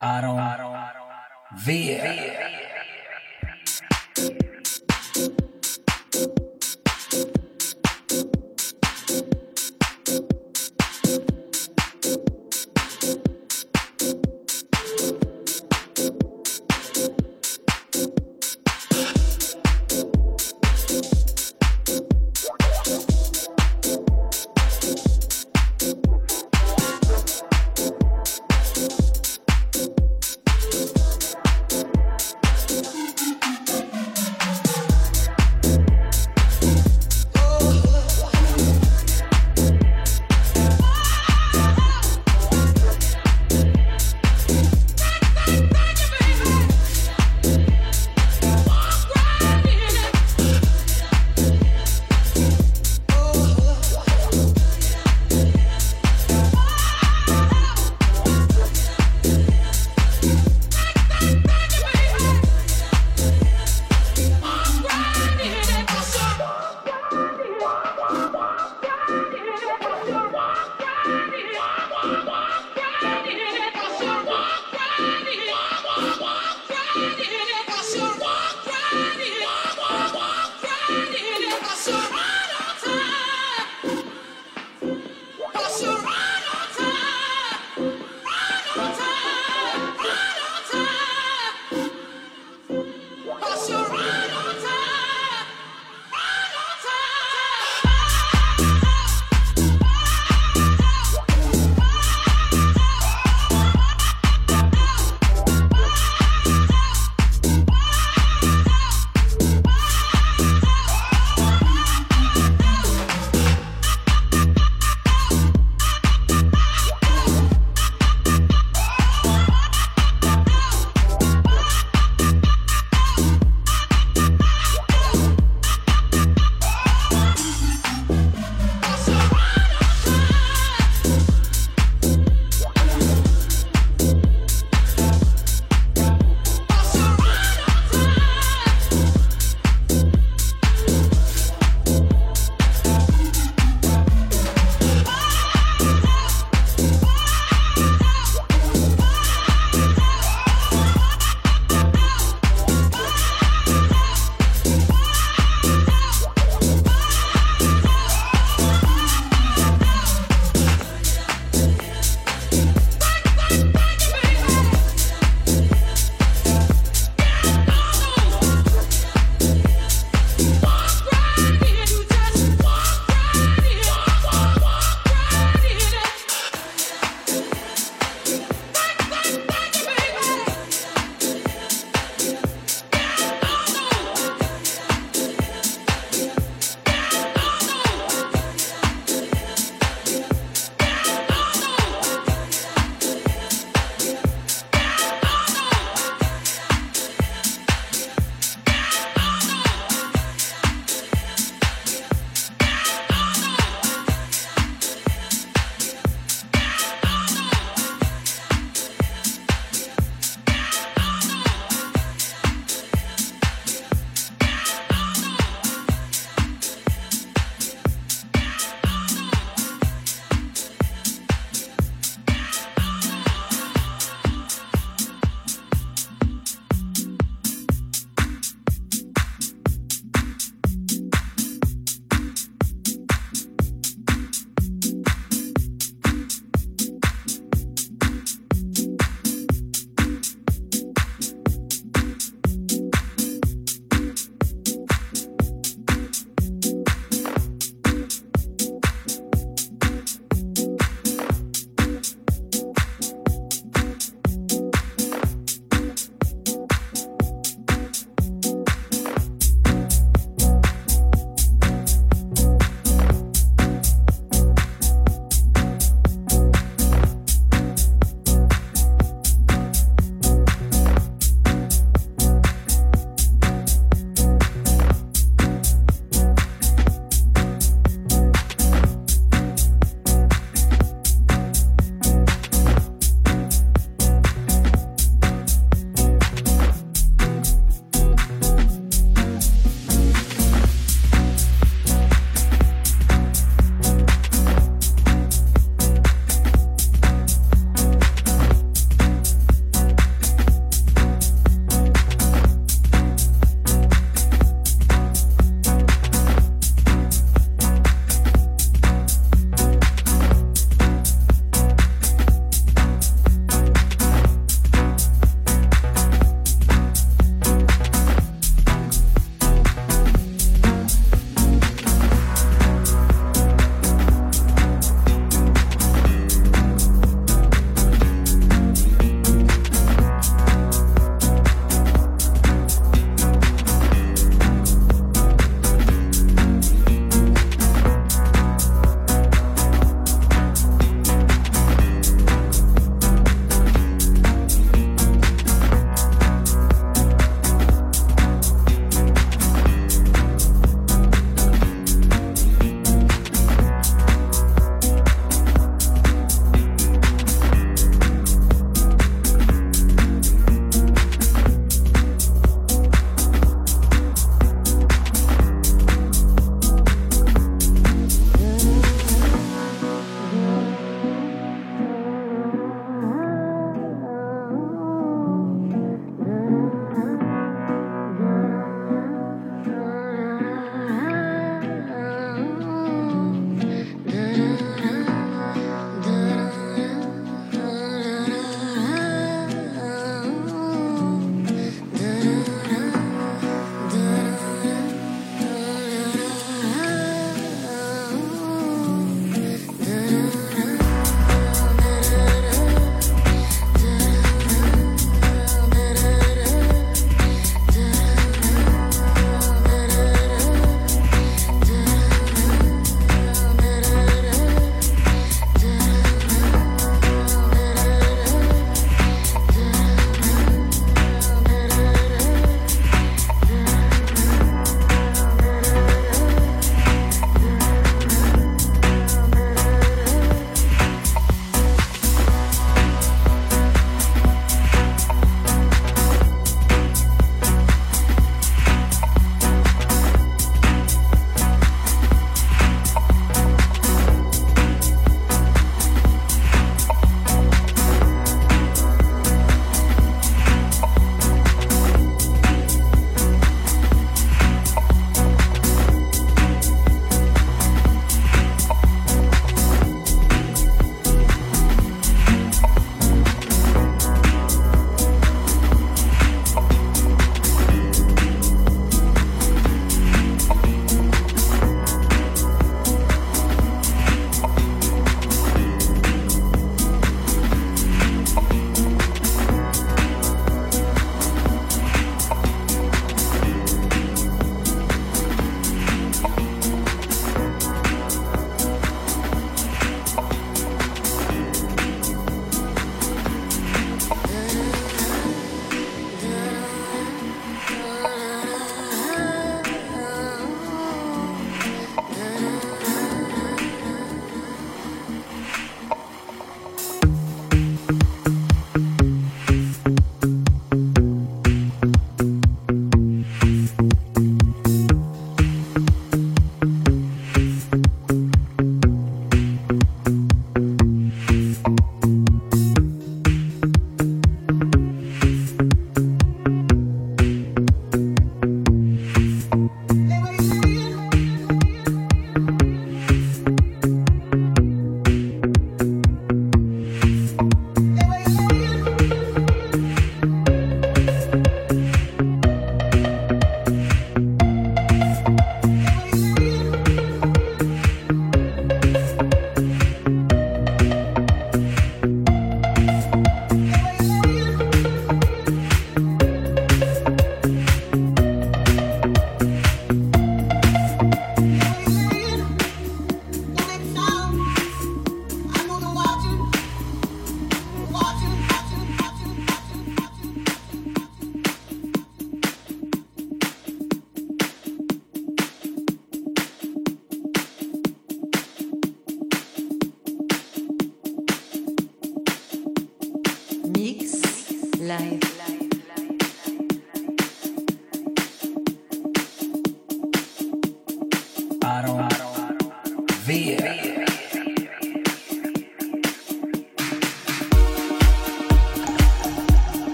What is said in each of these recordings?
Aron Villa.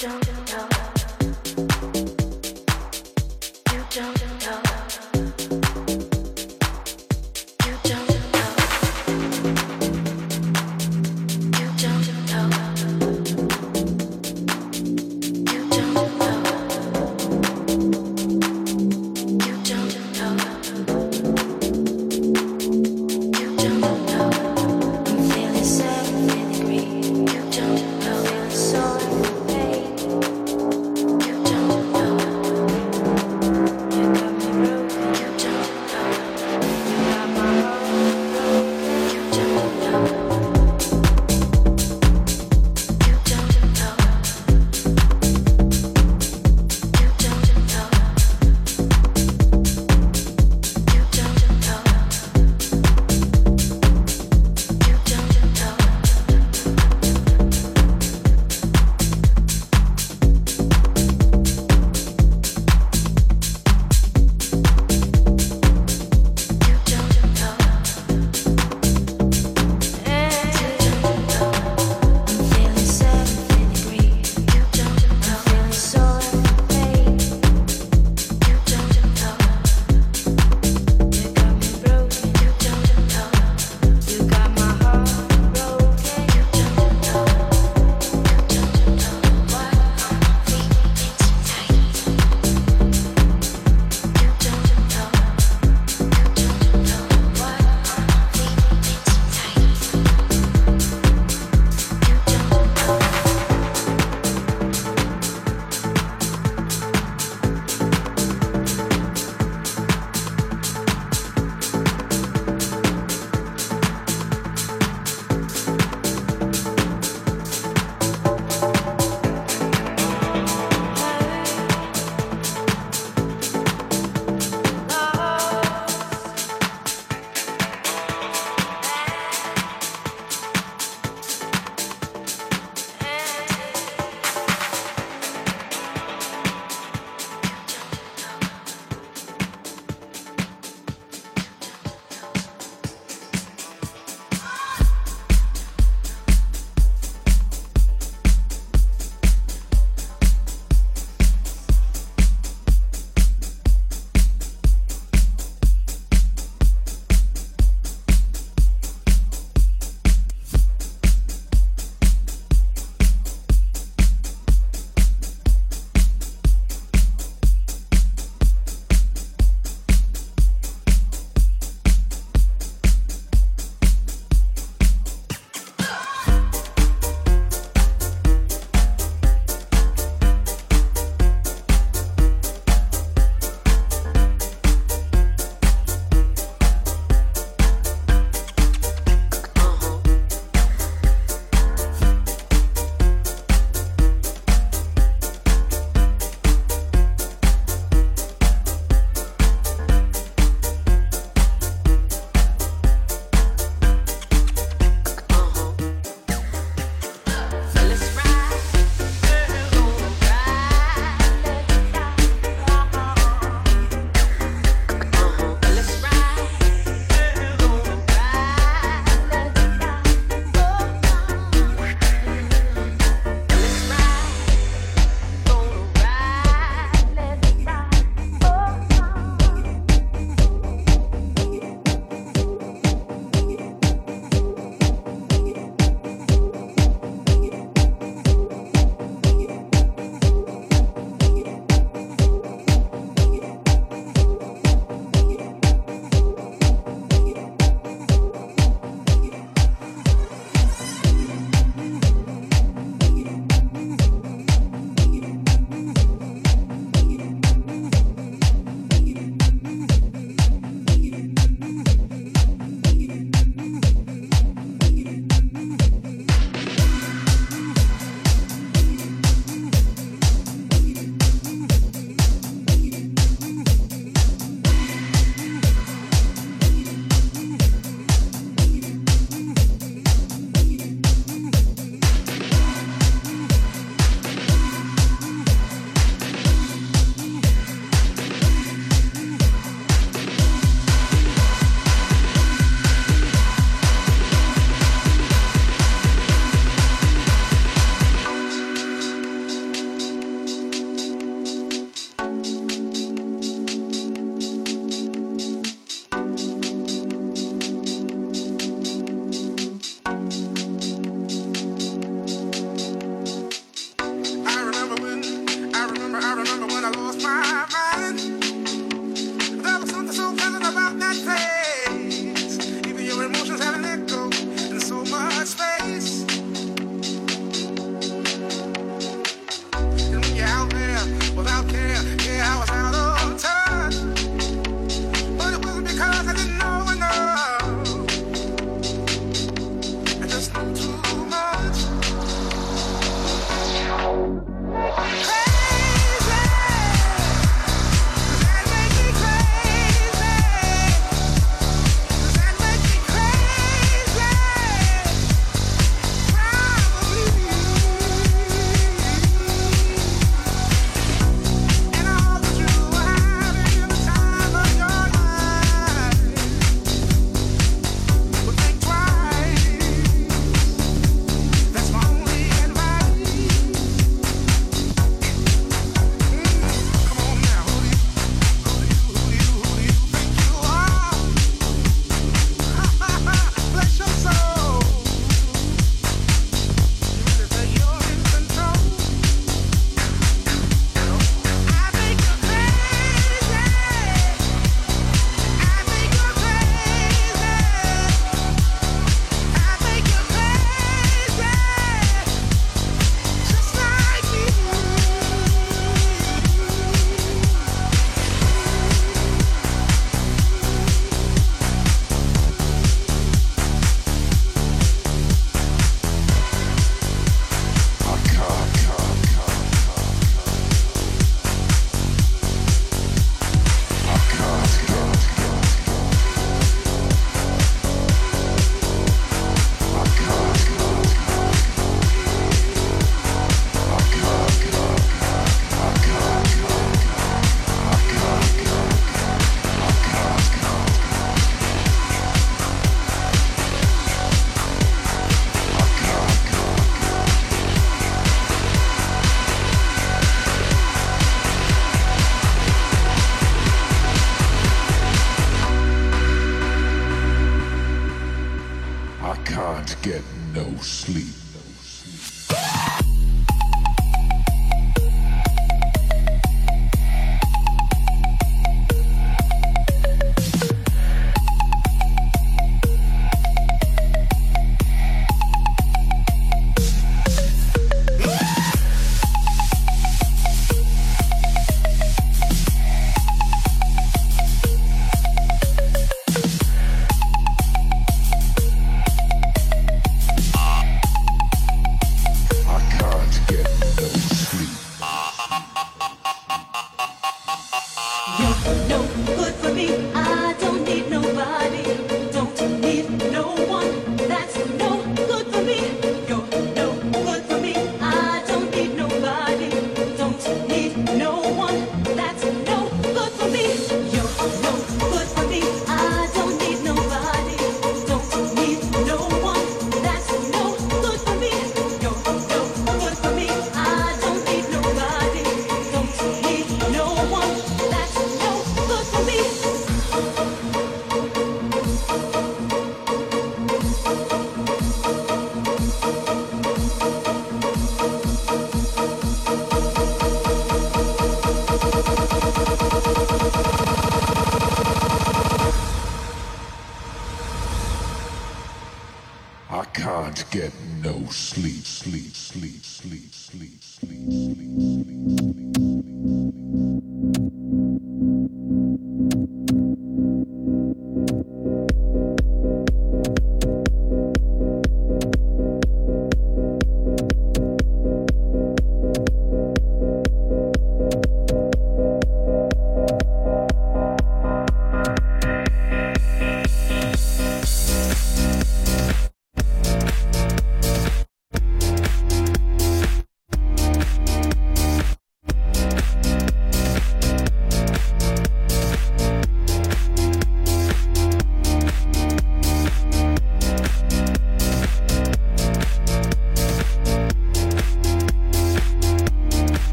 Don't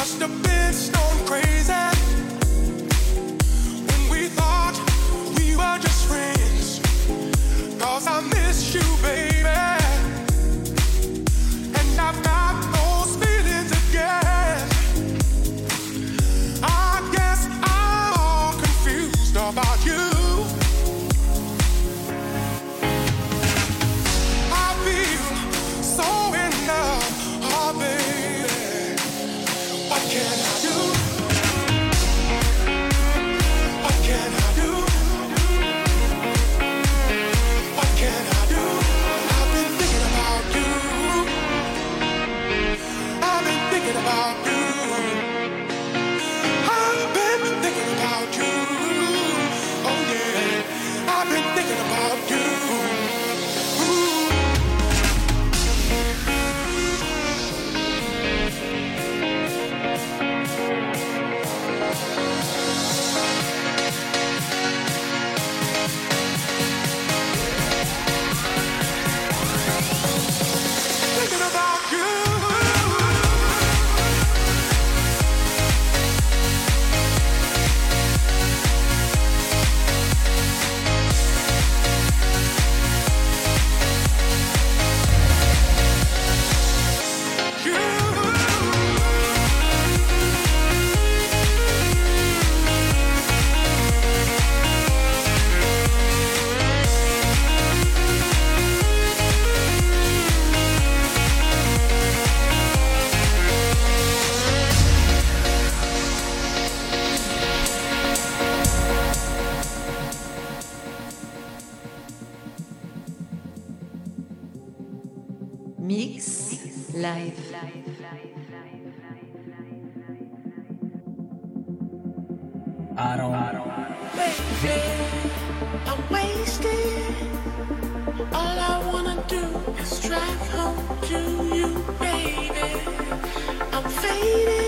must have been stolen. Mix Live. I don't. I don't. Baby, I'm wasted. All I wanna do is drive home to you, baby. I'm faded.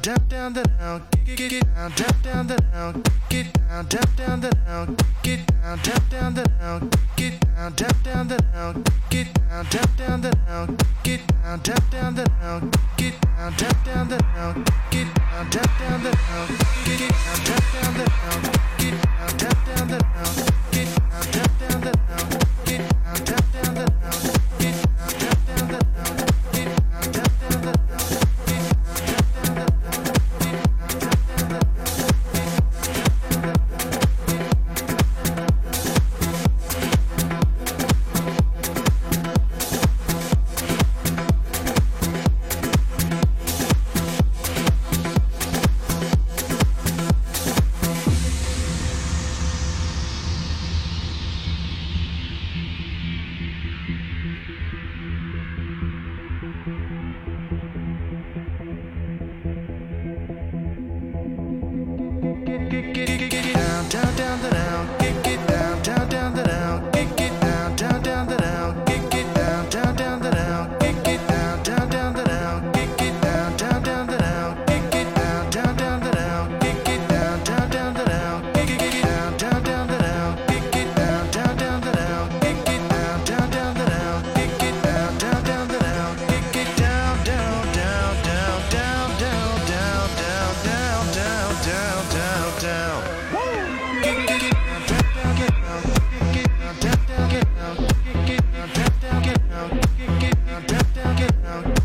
Down, down down down, kick it down, down down down, kick it down, down down down, it down, down down down, it down, down down down, it down, down down down, it down, down down down, it down, down down down, it down, down down down, it down, down down down, it down, down down down, down, get out, get out.